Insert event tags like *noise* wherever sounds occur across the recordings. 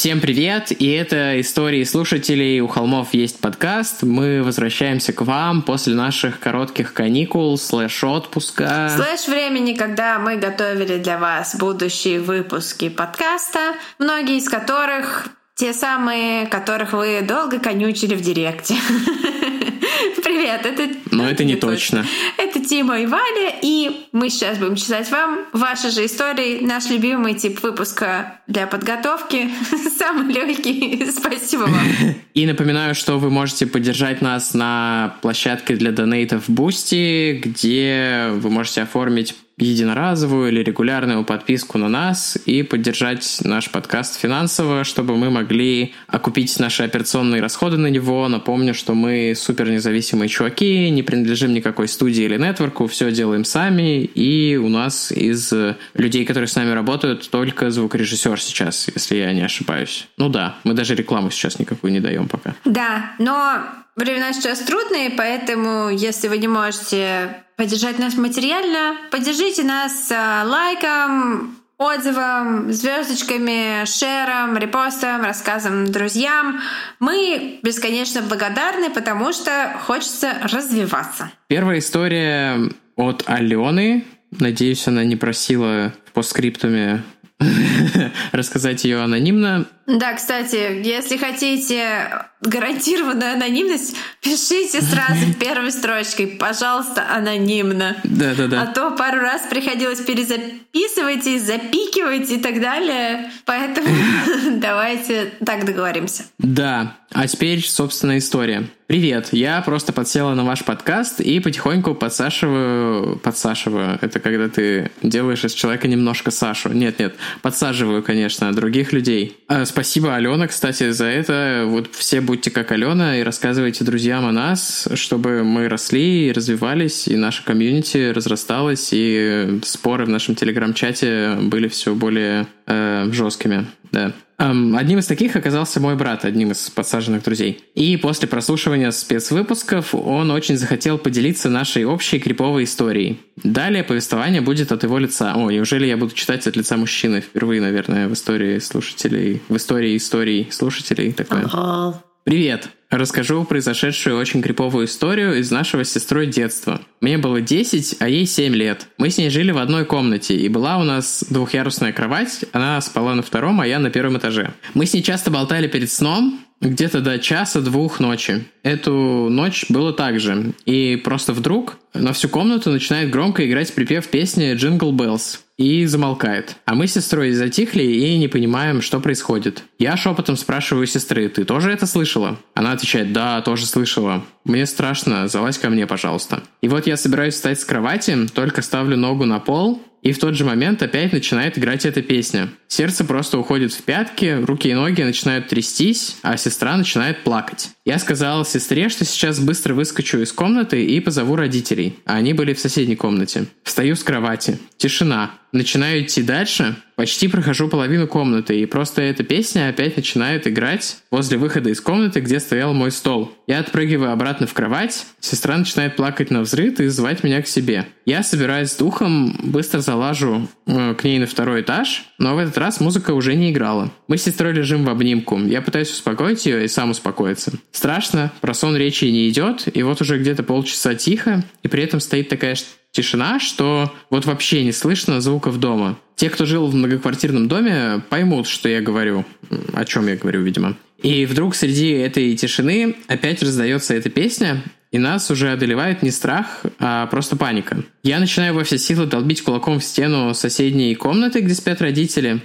Всем привет, и это истории слушателей «У холмов есть подкаст». Мы возвращаемся к вам после наших коротких каникул, слэш-отпуска. Слэш времени, когда мы готовили для вас будущие выпуски подкаста, многие из которых те самые, которых вы долго конючили в директе. *laughs* Привет, это... Но это не точно. Это Тима и Валя, и мы сейчас будем читать вам ваши же истории, наш любимый тип выпуска для подготовки. *laughs* Самый легкий. *laughs* Спасибо вам. *laughs* И напоминаю, что вы можете поддержать нас на площадке для донейтов Boosty, где вы можете оформить единоразовую или регулярную подписку на нас и поддержать наш подкаст финансово, чтобы мы могли окупить наши операционные расходы на него. Напомню, что мы супер независимые чуваки, не принадлежим никакой студии или нетворку, все делаем сами, и у нас из людей, которые с нами работают, только звукорежиссер сейчас, если я не ошибаюсь. Ну да, мы даже рекламу сейчас никакую не даем пока. Да, но времена сейчас трудные, поэтому если вы не можете поддержать нас материально, поддержите нас э, лайком, отзывом, звездочками, шером, репостом, рассказом друзьям. Мы бесконечно благодарны, потому что хочется развиваться. Первая история от Алены. Надеюсь, она не просила в постскриптуме *laughs* рассказать ее анонимно. Да, кстати, если хотите гарантированную анонимность, пишите сразу *laughs* первой строчкой, пожалуйста, анонимно. Да, да, да. А то пару раз приходилось перезаписывать и запикивать и так далее. Поэтому *laughs* давайте так договоримся. Да. А теперь, собственно, история. Привет, я просто подсела на ваш подкаст и потихоньку подсаживаю... Подсаживаю. Это когда ты делаешь из человека немножко Сашу. Нет, нет, подсаживаю, конечно, других людей. А, спасибо, Алена, кстати, за это. Вот все будьте как Алена и рассказывайте друзьям о нас, чтобы мы росли и развивались, и наша комьюнити разрасталась, и споры в нашем телеграм-чате были все более э, жесткими. Да. Одним из таких оказался мой брат, одним из подсаженных друзей. И после прослушивания спецвыпусков он очень захотел поделиться нашей общей криповой историей. Далее повествование будет от его лица. О, неужели я буду читать от лица мужчины впервые, наверное, в истории слушателей, в истории историй слушателей такое. Ага. Привет! Расскажу произошедшую очень криповую историю из нашего с сестрой детства. Мне было 10, а ей 7 лет. Мы с ней жили в одной комнате, и была у нас двухъярусная кровать, она спала на втором, а я на первом этаже. Мы с ней часто болтали перед сном, где-то до часа-двух ночи. Эту ночь было так же. И просто вдруг на всю комнату начинает громко играть припев песни «Jingle Bells» и замолкает. А мы с сестрой затихли и не понимаем, что происходит. Я шепотом спрашиваю сестры, ты тоже это слышала? Она отвечает, да, тоже слышала. Мне страшно, залазь ко мне, пожалуйста. И вот я собираюсь встать с кровати, только ставлю ногу на пол, и в тот же момент опять начинает играть эта песня. Сердце просто уходит в пятки, руки и ноги начинают трястись, а сестра начинает плакать. Я сказал сестре, что сейчас быстро выскочу из комнаты и позову родителей, а они были в соседней комнате. Встаю с кровати. Тишина. Начинаю идти дальше, почти прохожу половину комнаты, и просто эта песня опять начинает играть возле выхода из комнаты, где стоял мой стол. Я отпрыгиваю обратно в кровать, сестра начинает плакать на взрыв и звать меня к себе. Я собираюсь с духом, быстро залажу э, к ней на второй этаж, но в этот раз музыка уже не играла. Мы с сестрой лежим в обнимку. Я пытаюсь успокоить ее и сам успокоиться. Страшно, про сон речи не идет, и вот уже где-то полчаса тихо, и при этом стоит такая тишина, что вот вообще не слышно звуков дома. Те, кто жил в многоквартирном доме, поймут, что я говорю, о чем я говорю, видимо. И вдруг среди этой тишины опять раздается эта песня, и нас уже одолевает не страх, а просто паника. Я начинаю во все силы долбить кулаком в стену соседней комнаты, где спят родители,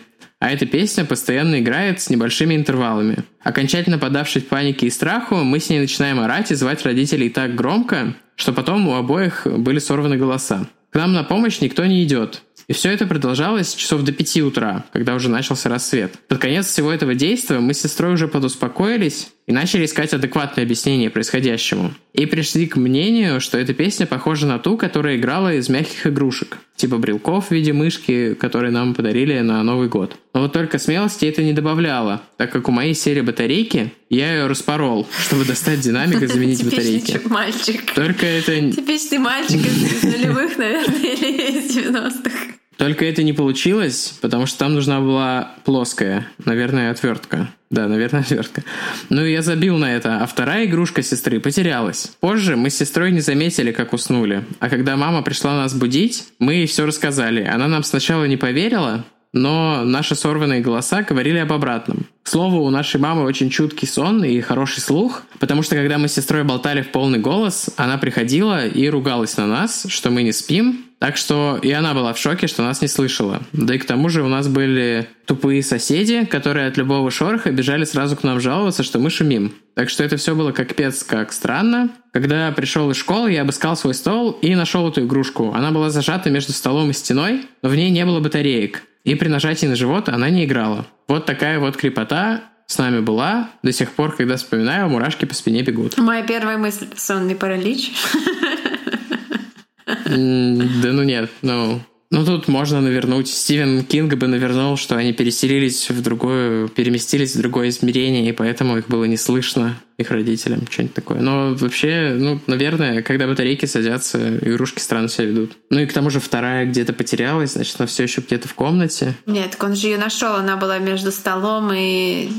а эта песня постоянно играет с небольшими интервалами. Окончательно подавшись панике и страху, мы с ней начинаем орать и звать родителей так громко, что потом у обоих были сорваны голоса. К нам на помощь никто не идет. И все это продолжалось часов до пяти утра, когда уже начался рассвет. Под конец всего этого действия мы с сестрой уже подуспокоились и начали искать адекватное объяснение происходящему. И пришли к мнению, что эта песня похожа на ту, которая играла из мягких игрушек, типа брелков в виде мышки, которые нам подарили на Новый год. Но вот только смелости это не добавляло, так как у моей серии батарейки я ее распорол, чтобы достать динамик и заменить батарейки. мальчик. Только это... Типичный мальчик из нулевых, наверное, или из 90-х. Только это не получилось, потому что там нужна была плоская, наверное, отвертка. Да, наверное, *laughs* отвертка. Ну, я забил на это, а вторая игрушка сестры потерялась. Позже мы с сестрой не заметили, как уснули. А когда мама пришла нас будить, мы ей все рассказали. Она нам сначала не поверила, но наши сорванные голоса говорили об обратном. К слову, у нашей мамы очень чуткий сон и хороший слух, потому что когда мы с сестрой болтали в полный голос, она приходила и ругалась на нас, что мы не спим, так что и она была в шоке, что нас не слышала. Да и к тому же у нас были тупые соседи, которые от любого шороха бежали сразу к нам жаловаться, что мы шумим. Так что это все было как пец, как странно. Когда пришел из школы, я обыскал свой стол и нашел эту игрушку. Она была зажата между столом и стеной, но в ней не было батареек. И при нажатии на живот она не играла. Вот такая вот крепота с нами была. До сих пор, когда вспоминаю, мурашки по спине бегут. Моя первая мысль — сонный паралич. *laughs* Да ну нет, ну... Ну, тут можно навернуть. Стивен Кинг бы навернул, что они переселились в другое, переместились в другое измерение, и поэтому их было не слышно, их родителям, что-нибудь такое. Но вообще, ну, наверное, когда батарейки садятся, игрушки странно себя ведут. Ну и к тому же вторая где-то потерялась, значит, она все еще где-то в комнате. Нет, он же ее нашел, она была между столом и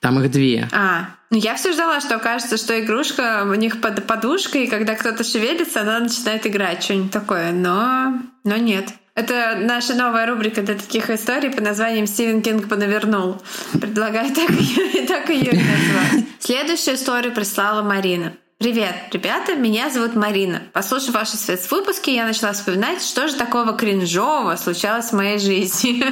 там их две. А, ну я все ждала, что кажется, что игрушка у них под подушкой, и когда кто-то шевелится, она начинает играть, что-нибудь такое. Но, но нет. Это наша новая рубрика для таких историй по названием «Стивен Кинг понавернул». Предлагаю так ее, *laughs* так ее и назвать. Следующую историю прислала Марина. Привет, ребята, меня зовут Марина. Послушав ваши спецвыпуски, я начала вспоминать, что же такого кринжового случалось в моей жизни.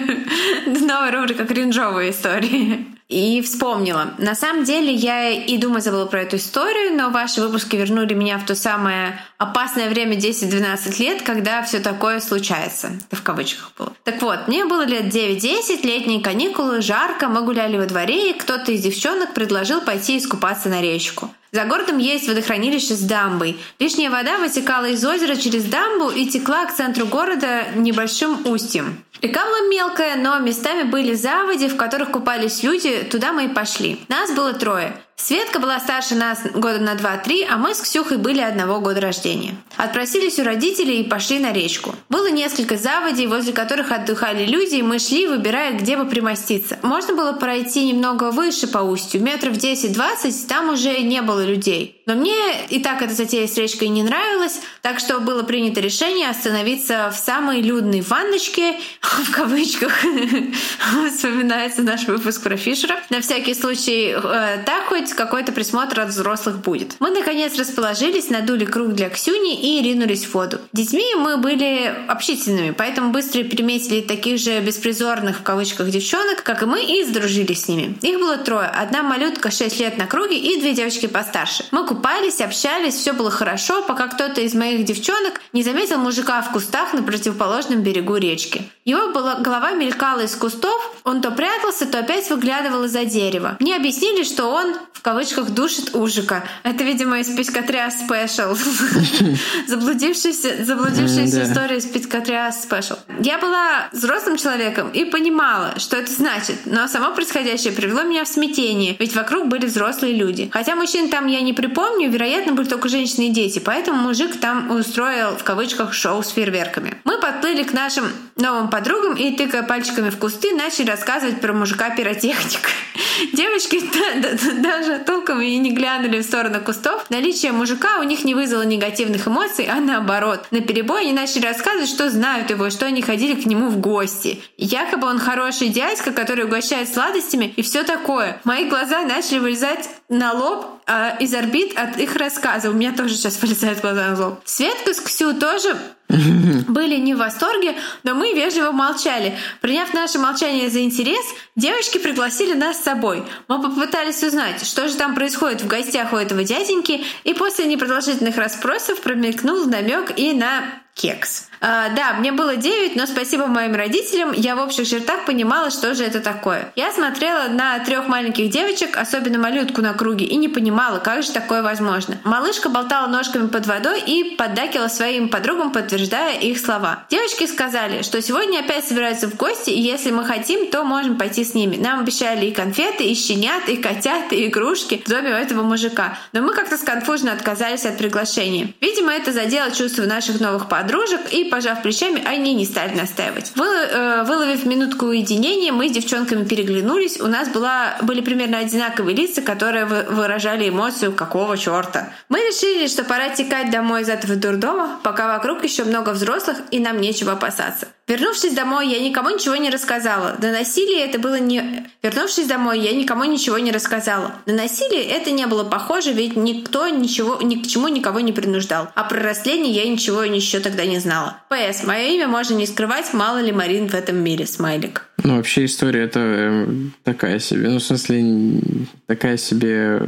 *laughs* Новая рубрика «Кринжовые истории» и вспомнила. На самом деле я и думать забыла про эту историю, но ваши выпуски вернули меня в то самое опасное время 10-12 лет, когда все такое случается. Это в кавычках было. Так вот, мне было лет 9-10, летние каникулы, жарко, мы гуляли во дворе, и кто-то из девчонок предложил пойти искупаться на речку. За городом есть водохранилище с дамбой. Лишняя вода вытекала из озера через дамбу и текла к центру города небольшим устьем. Река была мелкая, но местами были заводи, в которых купались люди, туда мы и пошли. Нас было трое. Светка была старше нас года на 2-3, а мы с Ксюхой были одного года рождения. Отпросились у родителей и пошли на речку. Было несколько заводей, возле которых отдыхали люди, и мы шли, выбирая, где бы примоститься. Можно было пройти немного выше по устью, метров 10-20, там уже не было людей. Но мне и так эта затея с речкой не нравилась, так что было принято решение остановиться в самой людной ванночке, *laughs* в кавычках, *laughs* вспоминается наш выпуск про Фишера. На всякий случай, э, так хоть хоть какой-то присмотр от взрослых будет. Мы, наконец, расположились, надули круг для Ксюни и ринулись в воду. Детьми мы были общительными, поэтому быстро приметили таких же беспризорных в кавычках девчонок, как и мы, и сдружились с ними. Их было трое. Одна малютка 6 лет на круге и две девочки постарше. Мы купались, общались, все было хорошо, пока кто-то из моих девчонок не заметил мужика в кустах на противоположном берегу речки. Его была, голова мелькала из кустов, он то прятался, то опять выглядывал из-за дерева. Мне объяснили, что он в кавычках душит ужика. Это, видимо, из Писькотря Спешл. *laughs* Заблудившаяся, заблудившаяся история из Писькотря Спешл. Я была взрослым человеком и понимала, что это значит, но само происходящее привело меня в смятение, ведь вокруг были взрослые люди. Хотя мужчин там я не припомню, вероятно, были только женщины и дети, поэтому мужик там устроил в кавычках шоу с фейерверками. Мы подплыли к нашим новым подругам и, тыкая пальчиками в кусты, начали рассказывать про мужика-пиротехника. *laughs* Девочки *laughs* даже толком и не глянули в сторону кустов. Наличие мужика у них не вызвало негативных эмоций, а наоборот. На перебой они начали рассказывать, что знают его, что они ходили к нему в гости. Якобы он хороший дядька, который угощает сладостями и все такое. Мои глаза начали вылезать на лоб э, из орбит от их рассказа. У меня тоже сейчас вылезают глаза на лоб. Светка с Ксю тоже были не в восторге, но мы вежливо молчали. Приняв наше молчание за интерес, девочки пригласили нас с собой. Мы попытались узнать, что же там происходит в гостях у этого дяденьки, и после непродолжительных расспросов промелькнул намек и на кекс. А, да, мне было 9, но спасибо моим родителям, я в общих чертах понимала, что же это такое. Я смотрела на трех маленьких девочек, особенно малютку на круге, и не понимала, как же такое возможно. Малышка болтала ножками под водой и поддакивала своим подругам, подтверждая их слова. Девочки сказали, что сегодня опять собираются в гости, и если мы хотим, то можем пойти с ними. Нам обещали и конфеты, и щенят, и котят, и игрушки в доме у этого мужика. Но мы как-то сконфуженно отказались от приглашения. Видимо, это задело чувство наших новых подруг подружек, и, пожав плечами, они не стали настаивать. Вы, э, выловив минутку уединения, мы с девчонками переглянулись. У нас была, были примерно одинаковые лица, которые выражали эмоцию «какого черта?». Мы решили, что пора текать домой из этого дурдома, пока вокруг еще много взрослых, и нам нечего опасаться. Вернувшись домой, я никому ничего не рассказала. На насилие это было не... Вернувшись домой, я никому ничего не рассказала. На насилие это не было похоже, ведь никто ничего, ни к чему никого не принуждал. А про растление я ничего еще тогда не знала. П.С. Мое имя можно не скрывать, мало ли Марин в этом мире. Смайлик. Ну, вообще история это э, такая себе. Ну, в смысле, такая себе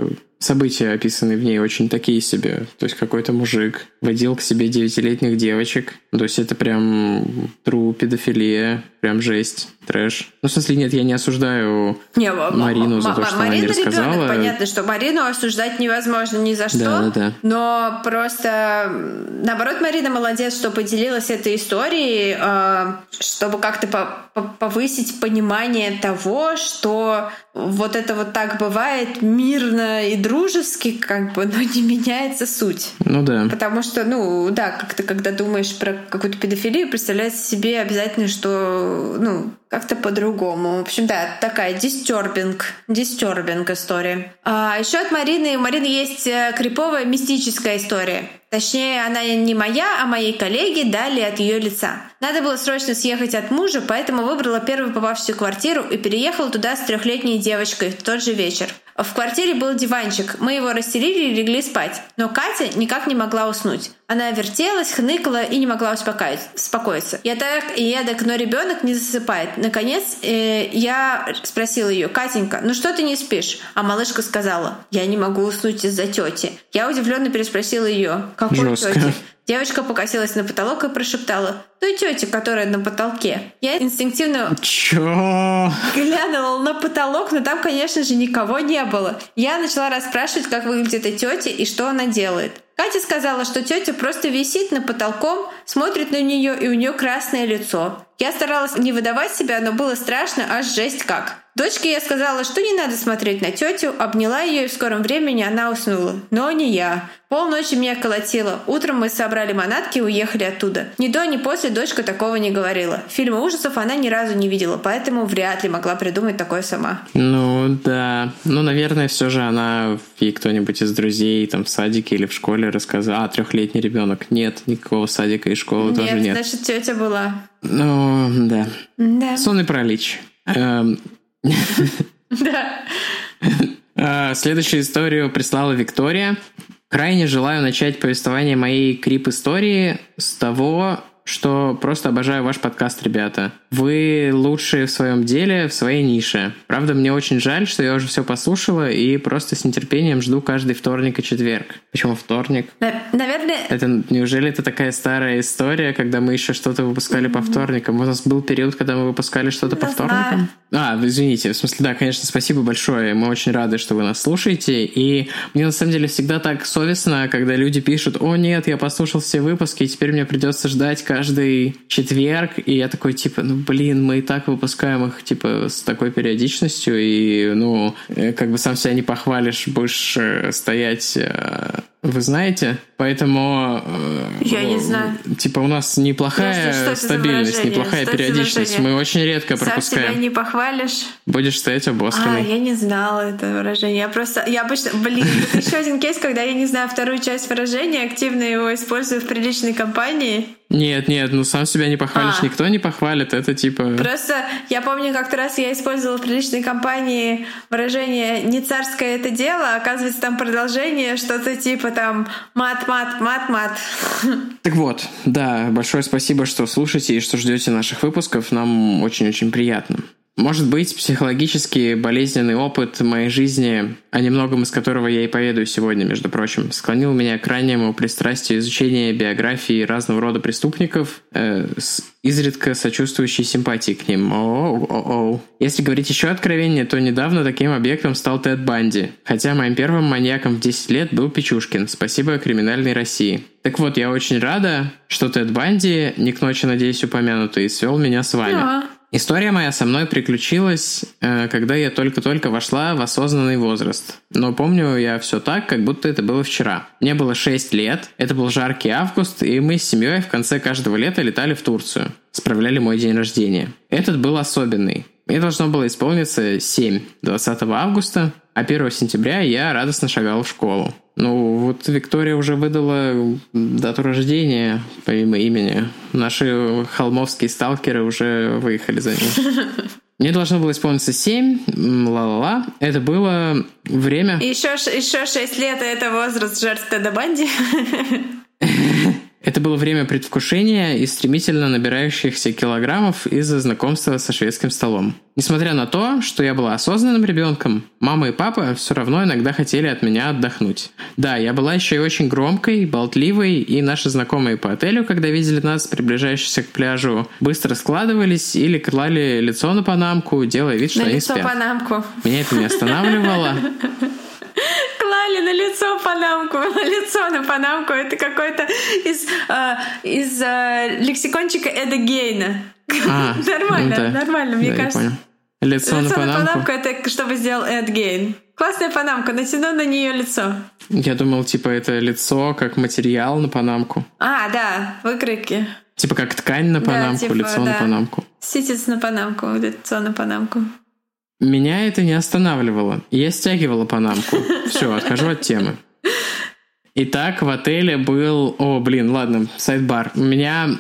события, описанные в ней, очень такие себе. То есть какой-то мужик водил к себе девятилетних девочек. То есть это прям тру педофилия, прям жесть, трэш. Ну, в смысле, нет, я не осуждаю не, Марину за то, что Марина она не рассказала. Ребенок, понятно, что Марину осуждать невозможно ни за что. Да, да, да. Но просто, наоборот, Марина молодец, что поделилась этой историей, а, чтобы как-то повысить понимание того, что вот это вот так бывает мирно и дружески, как бы, но не меняется суть. Ну да. Потому что, ну да, как то когда думаешь про какую-то педофилию, представляется себе обязательно, что, ну, как-то по-другому. В общем, да, такая дистербинг, дистербинг история. А еще от Марины, у Марины есть э, криповая мистическая история. Точнее, она не моя, а моей коллеги дали от ее лица. Надо было срочно съехать от мужа, поэтому выбрала первую попавшуюся квартиру и переехала туда с трехлетней девочкой в тот же вечер. В квартире был диванчик, мы его расстелили и легли спать. Но Катя никак не могла уснуть. Она вертелась, хныкала и не могла успокоиться. Я так и эдак, но ребенок не засыпает. Наконец, э, я спросила ее, Катенька, ну что ты не спишь? А малышка сказала, я не могу уснуть из-за тети. Я удивленно переспросила ее, какой Жестко. тети? Девочка покосилась на потолок и прошептала той тете, которая на потолке. Я инстинктивно Чё? глянула на потолок, но там, конечно же, никого не было. Я начала расспрашивать, как выглядит эта тетя и что она делает. Катя сказала, что тетя просто висит на потолком, смотрит на нее, и у нее красное лицо. Я старалась не выдавать себя, но было страшно, аж жесть как. Дочке я сказала, что не надо смотреть на тетю, обняла ее, и в скором времени она уснула. Но не я. Полночи меня колотило. Утром мы собрали манатки и уехали оттуда. Ни до, ни после дочка такого не говорила. Фильмы ужасов она ни разу не видела, поэтому вряд ли могла придумать такое сама. Ну да. Ну, наверное, все же она ей кто-нибудь из друзей там в садике или в школе рассказал. А, трехлетний ребенок. Нет, никакого садика и школы нет, тоже нет. Значит, тетя была. Ну, да. Да. Сонный пролич. Эм, да. А, следующую историю прислала Виктория. Крайне желаю начать повествование моей крип-истории с того, что просто обожаю ваш подкаст, ребята. Вы лучшие в своем деле, в своей нише. Правда, мне очень жаль, что я уже все послушала и просто с нетерпением жду каждый вторник и четверг. Почему вторник? Наверное... Это неужели это такая старая история, когда мы еще что-то выпускали mm-hmm. по вторникам? У нас был период, когда мы выпускали что-то по вторникам? А, извините, в смысле, да, конечно, спасибо большое. Мы очень рады, что вы нас слушаете. И мне на самом деле всегда так совестно, когда люди пишут, о нет, я послушал все выпуски, и теперь мне придется ждать каждый четверг, и я такой, типа, ну, блин, мы и так выпускаем их, типа, с такой периодичностью, и, ну, э, как бы сам себя не похвалишь, будешь э, стоять э, вы знаете? Поэтому... Я э, не знаю. Типа у нас неплохая Подожди, стабильность, неплохая что периодичность. Мы очень редко Сам пропускаем. себя не похвалишь. Будешь стоять обосранный. А, я не знала это выражение. Я просто... Я обычно... Блин, это *laughs* еще один кейс, когда я не знаю вторую часть выражения, активно его использую в приличной компании. Нет, нет, ну сам себя не похвалишь, а. никто не похвалит, это типа... Просто я помню, как-то раз я использовала в приличной компании выражение «не царское это дело», оказывается, там продолжение, что-то типа там «мат, мат, мат, мат». Так вот, да, большое спасибо, что слушаете и что ждете наших выпусков, нам очень-очень приятно. Может быть, психологически болезненный опыт моей жизни, о немногом из которого я и поведаю сегодня, между прочим, склонил меня к раннему пристрастию изучения биографии разного рода преступников э, с изредка сочувствующей симпатией к ним. О-о-о. Если говорить еще откровеннее, то недавно таким объектом стал Тед Банди. Хотя моим первым маньяком в 10 лет был Печушкин. Спасибо криминальной России. Так вот, я очень рада, что Тед Банди, не к ночи, надеюсь, упомянутый, свел меня с вами. Да. История моя со мной приключилась, э, когда я только-только вошла в осознанный возраст. Но помню я все так, как будто это было вчера. Мне было 6 лет, это был жаркий август, и мы с семьей в конце каждого лета летали в Турцию. Справляли мой день рождения. Этот был особенный. Мне должно было исполниться 7 20 августа, а 1 сентября я радостно шагал в школу. Ну, вот Виктория уже выдала дату рождения помимо имени. Наши холмовские сталкеры уже выехали за ним. *laughs* Мне должно было исполниться 7, ла-ла-ла. Это было время... Еще, еще 6 лет, и это возраст жертв Теда Банди. *laughs* Это было время предвкушения и стремительно набирающихся килограммов из-за знакомства со шведским столом. Несмотря на то, что я была осознанным ребенком, мама и папа все равно иногда хотели от меня отдохнуть. Да, я была еще и очень громкой, болтливой, и наши знакомые по отелю, когда видели нас, приближающихся к пляжу, быстро складывались или клали лицо на панамку, делая вид, что на они лицо спят. панамку. Меня это не останавливало. *laughs* Клали на лицо панамку, *laughs* на лицо на панамку. Это какой-то из, а, из а, лексикончика Эда Гейна. А, *laughs* нормально, да. нормально, мне Да, кажется. понял. Лицо, на панамку. это чтобы сделал Эд Гейн. Классная панамка, натяну на нее лицо. Я думал, типа, это лицо как материал на панамку. А, да, выкройки. Типа как ткань на Да, панамку, типа, лицо на да. панамку. Ситец на панамку, лицо на панамку. Меня это не останавливало. Я стягивала панамку. Все, отхожу от темы. Итак, в отеле был... О, блин, ладно, сайт-бар. У меня...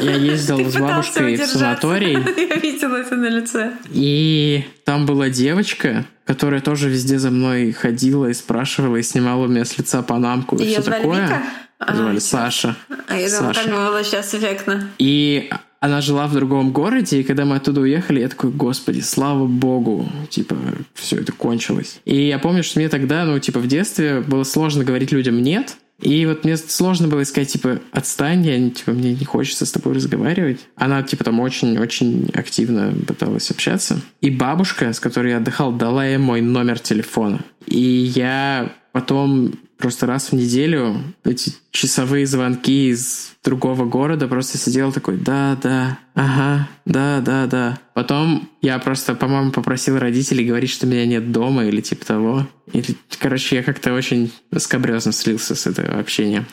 Я ездил с бабушкой в санаторий, *laughs* Я видела это на лице. и там была девочка, которая тоже везде за мной ходила и спрашивала, и снимала у меня с лица панамку и все такое. А, Звали ничего. Саша. А я думала, бы было сейчас эффектно. И она жила в другом городе, и когда мы оттуда уехали, я такой, господи, слава богу, типа, все это кончилось. И я помню, что мне тогда, ну, типа, в детстве было сложно говорить людям «нет», и вот мне сложно было сказать, типа, отстань, я, типа, мне не хочется с тобой разговаривать. Она, типа, там очень-очень активно пыталась общаться. И бабушка, с которой я отдыхал, дала ей мой номер телефона. И я потом просто раз в неделю эти часовые звонки из другого города просто сидел такой, да, да, ага, да, да, да. Потом я просто, по-моему, попросил родителей говорить, что меня нет дома или типа того. Или, короче, я как-то очень скобрезно слился с этого общения.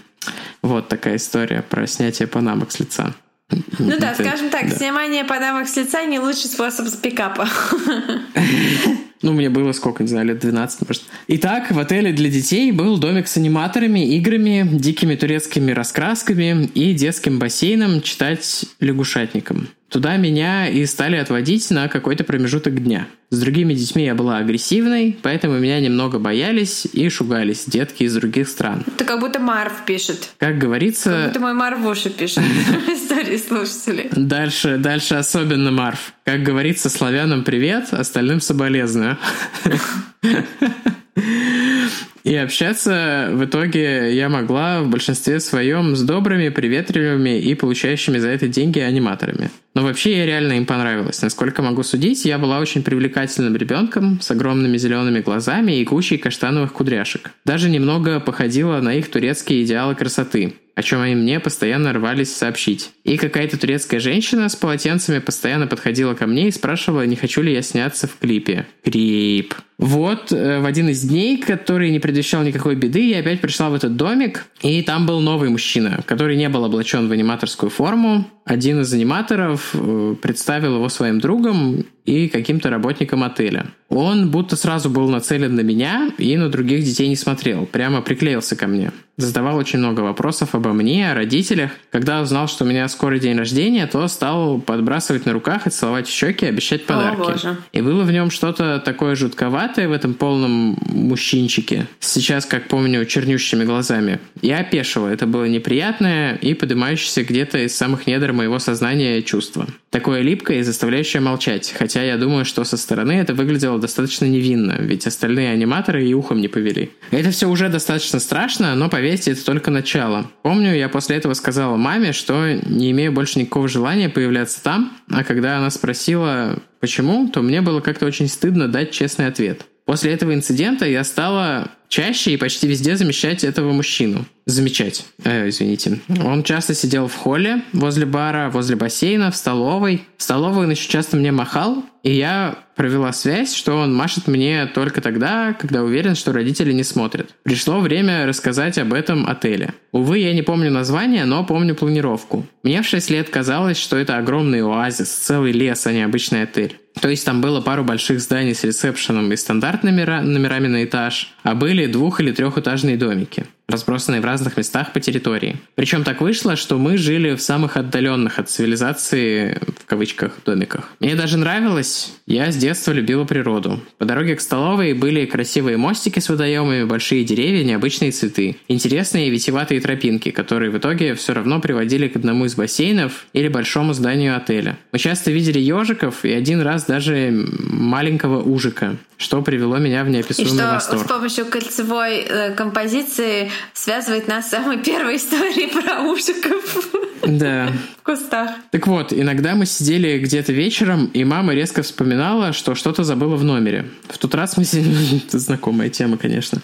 Вот такая история про снятие панамок с лица. Ну да, скажем так, да. снимание панамок с лица не лучший способ с пикапа. *laughs* Ну, мне было сколько, не знаю, лет 12, может. Итак, в отеле для детей был домик с аниматорами, играми, дикими турецкими раскрасками и детским бассейном читать лягушатником. Туда меня и стали отводить на какой-то промежуток дня. С другими детьми я была агрессивной, поэтому меня немного боялись и шугались детки из других стран. Это как будто Марв пишет. Как говорится, Это мой Марвуша пишет *laughs* истории слушателей. Дальше, дальше особенно Марф. Как говорится, славянам привет, остальным соболезную. И общаться в итоге я могла в большинстве своем с добрыми, приветливыми и получающими за это деньги аниматорами. Но вообще я реально им понравилась. Насколько могу судить, я была очень привлекательным ребенком с огромными зелеными глазами и кучей каштановых кудряшек. Даже немного походила на их турецкие идеалы красоты о чем они мне постоянно рвались сообщить. И какая-то турецкая женщина с полотенцами постоянно подходила ко мне и спрашивала, не хочу ли я сняться в клипе. Крип. Вот, э, в один из дней, который не предвещал никакой беды, я опять пришла в этот домик, и там был новый мужчина, который не был облачен в аниматорскую форму. Один из аниматоров э, представил его своим другом и каким-то работником отеля. Он будто сразу был нацелен на меня и на других детей не смотрел, прямо приклеился ко мне. Задавал очень много вопросов обо мне, о родителях. Когда узнал, что у меня скоро день рождения, то стал подбрасывать на руках и целовать в щеки, обещать подарки. боже. И было в нем что-то такое жутковатое в этом полном мужчинчике. Сейчас, как помню, чернющими глазами. Я опешила. Это было неприятное и поднимающееся где-то из самых недр моего сознания чувство. Такое липкое и заставляющее молчать. Хотя я думаю, что со стороны это выглядело достаточно невинно, ведь остальные аниматоры и ухом не повели. Это все уже достаточно страшно, но поверьте, это только начало. Помню, я после этого сказала маме, что не имею больше никакого желания появляться там, а когда она спросила, почему, то мне было как-то очень стыдно дать честный ответ. После этого инцидента я стала чаще и почти везде замечать этого мужчину. Замечать, э, извините. Он часто сидел в холле, возле бара, возле бассейна, в столовой. В столовой он еще часто мне махал, и я провела связь, что он машет мне только тогда, когда уверен, что родители не смотрят. Пришло время рассказать об этом отеле. Увы, я не помню название, но помню планировку. Мне в 6 лет казалось, что это огромный оазис, целый лес, а не обычный отель. То есть там было пару больших зданий с ресепшеном и стандартными номерами на этаж, а были двух- или трехэтажные домики разбросанные в разных местах по территории. Причем так вышло, что мы жили в самых отдаленных от цивилизации, в кавычках, домиках. Мне даже нравилось, я с детства любила природу. По дороге к столовой были красивые мостики с водоемами, большие деревья, необычные цветы, интересные и витиеватые тропинки, которые в итоге все равно приводили к одному из бассейнов или большому зданию отеля. Мы часто видели ежиков и один раз даже маленького ужика, что привело меня в неописуемый и что восторг. с помощью кольцевой э, композиции связывает нас с самой первой историей *laughs* про ужиков. Да. В кустах. Так вот, иногда мы сидели где-то вечером, и мама резко вспоминала, что что-то забыла в номере. В тот раз мы сидели... *laughs* Это знакомая тема, конечно.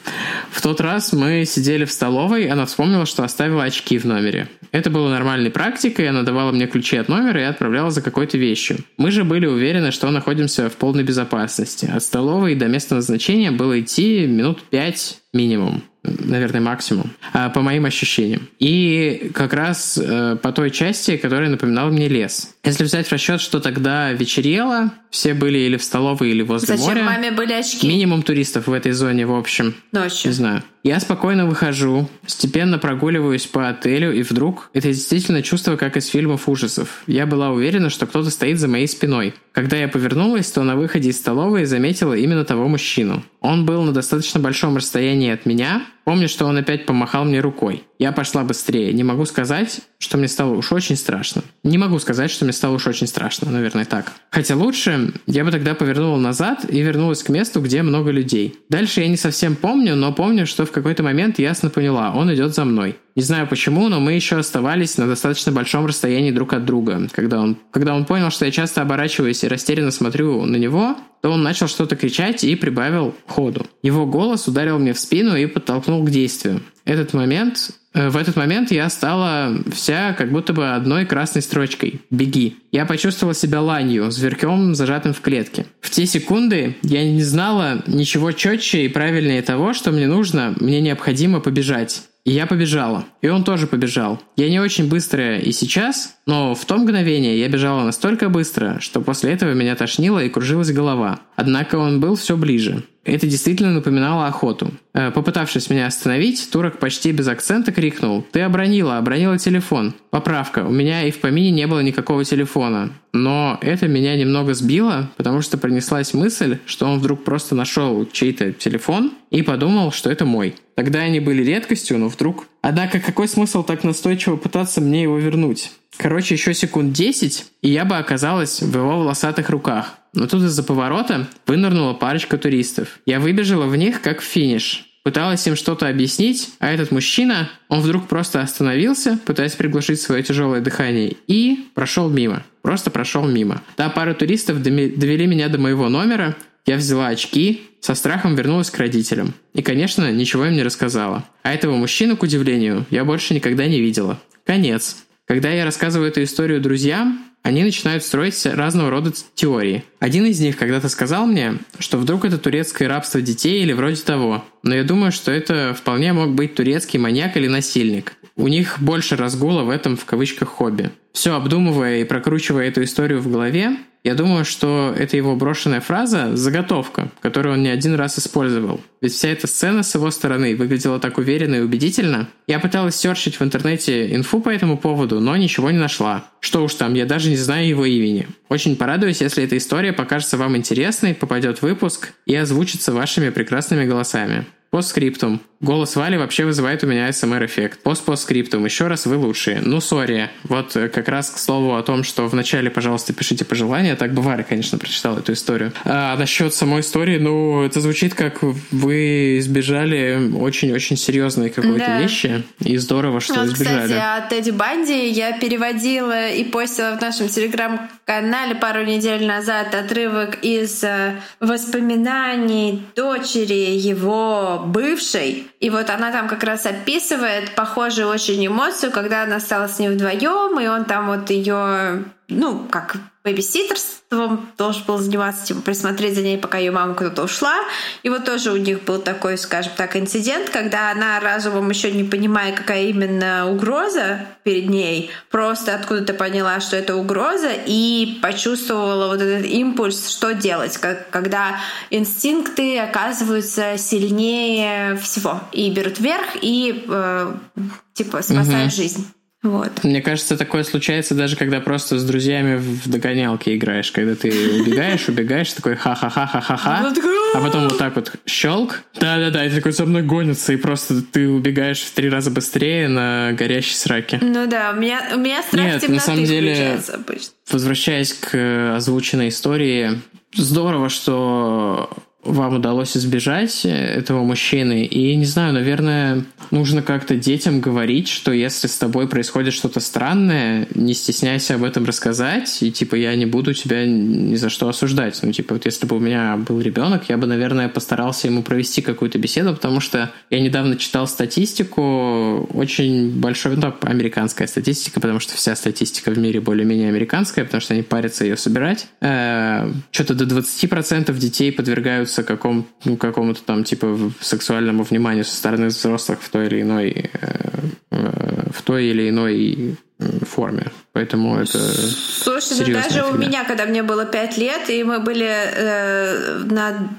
В тот раз мы сидели в столовой, она вспомнила, что оставила очки в номере. Это было нормальной практикой, она давала мне ключи от номера и отправляла за какой-то вещью. Мы же были уверены, что находимся в полной безопасности. От столовой до места назначения было идти минут пять минимум наверное, максимум, а, по моим ощущениям. И как раз э, по той части, которая напоминала мне лес. Если взять в расчет, что тогда вечерело, все были или в столовой, или возле Зачем моря. маме были очки? Минимум туристов в этой зоне, в общем. Ночью. Не знаю. Я спокойно выхожу, степенно прогуливаюсь по отелю, и вдруг это действительно чувство, как из фильмов ужасов. Я была уверена, что кто-то стоит за моей спиной. Когда я повернулась, то на выходе из столовой заметила именно того мужчину. Он был на достаточно большом расстоянии от меня. Помню, что он опять помахал мне рукой. Я пошла быстрее. Не могу сказать, что мне стало уж очень страшно. Не могу сказать, что мне стало уж очень страшно, наверное, так. Хотя лучше я бы тогда повернула назад и вернулась к месту, где много людей. Дальше я не совсем помню, но помню, что в какой-то момент ясно поняла, он идет за мной. Не знаю почему, но мы еще оставались на достаточно большом расстоянии друг от друга. Когда он, когда он понял, что я часто оборачиваюсь и растерянно смотрю на него, то он начал что-то кричать и прибавил ходу. Его голос ударил мне в спину и подтолкнул к действию. Этот момент в этот момент я стала вся как будто бы одной красной строчкой. Беги. Я почувствовала себя ланью, зверьком, зажатым в клетке. В те секунды я не знала ничего четче и правильнее того, что мне нужно, мне необходимо побежать. И я побежала. И он тоже побежал. Я не очень быстрая и сейчас, но в то мгновение я бежала настолько быстро, что после этого меня тошнило и кружилась голова. Однако он был все ближе. Это действительно напоминало охоту. Э, попытавшись меня остановить, турок почти без акцента крикнул «Ты обронила, обронила телефон». Поправка, у меня и в помине не было никакого телефона. Но это меня немного сбило, потому что принеслась мысль, что он вдруг просто нашел чей-то телефон и подумал, что это мой. Тогда они были редкостью, но вдруг... Однако какой смысл так настойчиво пытаться мне его вернуть? Короче, еще секунд 10, и я бы оказалась в его волосатых руках. Но тут из-за поворота вынырнула парочка туристов. Я выбежала в них как в финиш. Пыталась им что-то объяснить, а этот мужчина, он вдруг просто остановился, пытаясь приглушить свое тяжелое дыхание, и прошел мимо. Просто прошел мимо. Та пара туристов довели меня до моего номера, я взяла очки, со страхом вернулась к родителям. И, конечно, ничего им не рассказала. А этого мужчину, к удивлению, я больше никогда не видела. Конец. Когда я рассказываю эту историю друзьям, они начинают строить разного рода теории. Один из них когда-то сказал мне, что вдруг это турецкое рабство детей или вроде того. Но я думаю, что это вполне мог быть турецкий маньяк или насильник. У них больше разгула в этом в кавычках хобби. Все обдумывая и прокручивая эту историю в голове, я думаю, что это его брошенная фраза – заготовка, которую он не один раз использовал. Ведь вся эта сцена с его стороны выглядела так уверенно и убедительно. Я пыталась серчить в интернете инфу по этому поводу, но ничего не нашла. Что уж там, я даже не знаю его имени. Очень порадуюсь, если эта история покажется вам интересной, попадет в выпуск и озвучится вашими прекрасными голосами. По скриптум. Голос Вали вообще вызывает у меня SMR-эффект. Пост-постскриптум. Еще раз вы лучшие. Ну, сори. Вот э, как раз к слову о том, что вначале, пожалуйста, пишите пожелания. Так бы Валя, конечно, прочитала эту историю. А насчет самой истории, ну, это звучит как вы избежали очень-очень серьезной какой-то да. вещи. И здорово, что вот, избежали. Кстати, о Тедди Банди я переводила и постила в нашем телеграм-канале пару недель назад отрывок из э, воспоминаний дочери его бывшей. И вот она там как раз описывает похожую очень эмоцию, когда она стала с ним вдвоем, и он там вот ее, ну, как бэбиситерством должен был заниматься, типа, присмотреть за ней, пока ее мама куда-то ушла. И вот тоже у них был такой, скажем так, инцидент, когда она разумом еще не понимая, какая именно угроза перед ней, просто откуда-то поняла, что это угроза, и почувствовала вот этот импульс, что делать, как, когда инстинкты оказываются сильнее всего и берут верх, и э, типа спасают угу. жизнь. Вот. Мне кажется, такое случается даже когда просто с друзьями в догонялке играешь, когда ты убегаешь, убегаешь, такой ха-ха-ха-ха-ха-ха, а потом вот так вот щелк, да-да-да, и такой за мной гонится, и просто ты убегаешь в три раза быстрее на горящей сраке. Ну да, у меня, у меня страх Нет, на самом деле, возвращаясь к озвученной истории, здорово, что вам удалось избежать этого мужчины. И не знаю, наверное, нужно как-то детям говорить, что если с тобой происходит что-то странное, не стесняйся об этом рассказать, и типа я не буду тебя ни за что осуждать. Ну, типа, вот если бы у меня был ребенок, я бы, наверное, постарался ему провести какую-то беседу, потому что я недавно читал статистику, очень большой, ну, американская статистика, потому что вся статистика в мире более-менее американская, потому что они парятся ее собирать. Э, что-то до 20% детей подвергаются подвергаются какому, ну, какому-то там типа сексуальному вниманию со стороны взрослых в той или иной э, э, в той или иной форме. Поэтому это Слушай, ну даже фигня. у меня, когда мне было пять лет, и мы были э, на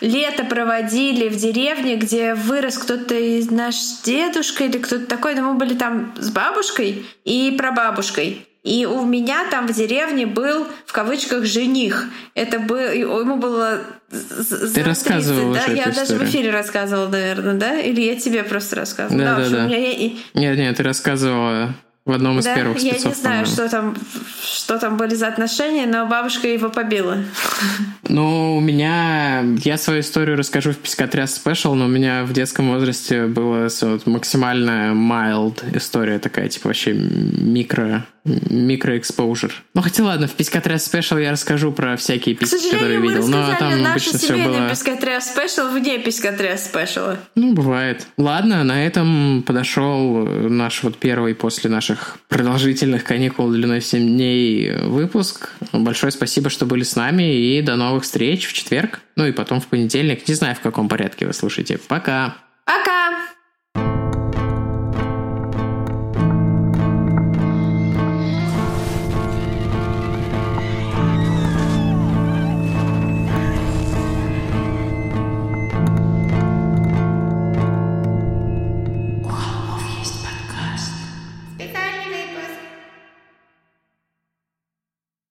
лето проводили в деревне, где вырос кто-то из наш дедушка или кто-то такой, но мы были там с бабушкой и прабабушкой. И у меня там в деревне был, в кавычках, жених. Это был, ему было Ты рассказывала да? Я даже историю. в эфире рассказывала, наверное, да? Или я тебе просто рассказывала? Да, да, да. да. Меня... Нет, нет, ты рассказывала в одном из да? первых спецов. Я не знаю, что там, что там были за отношения, но бабушка его побила. Ну, у меня... Я свою историю расскажу в Пескотряс Спешл, но у меня в детском возрасте была вот, максимальная mild история такая, типа вообще микро микроэкспоужер. Ну, хотя ладно, в Пискотряс Спешл я расскажу про всякие писки, которые видел. Но там обычно все было... Пискотряс Спешл вне Пискотряс Спешла. Ну, бывает. Ладно, на этом подошел наш вот первый после наших продолжительных каникул длиной 7 дней выпуск. Большое спасибо, что были с нами, и до новых встреч в четверг, ну и потом в понедельник. Не знаю, в каком порядке вы слушаете. Пока!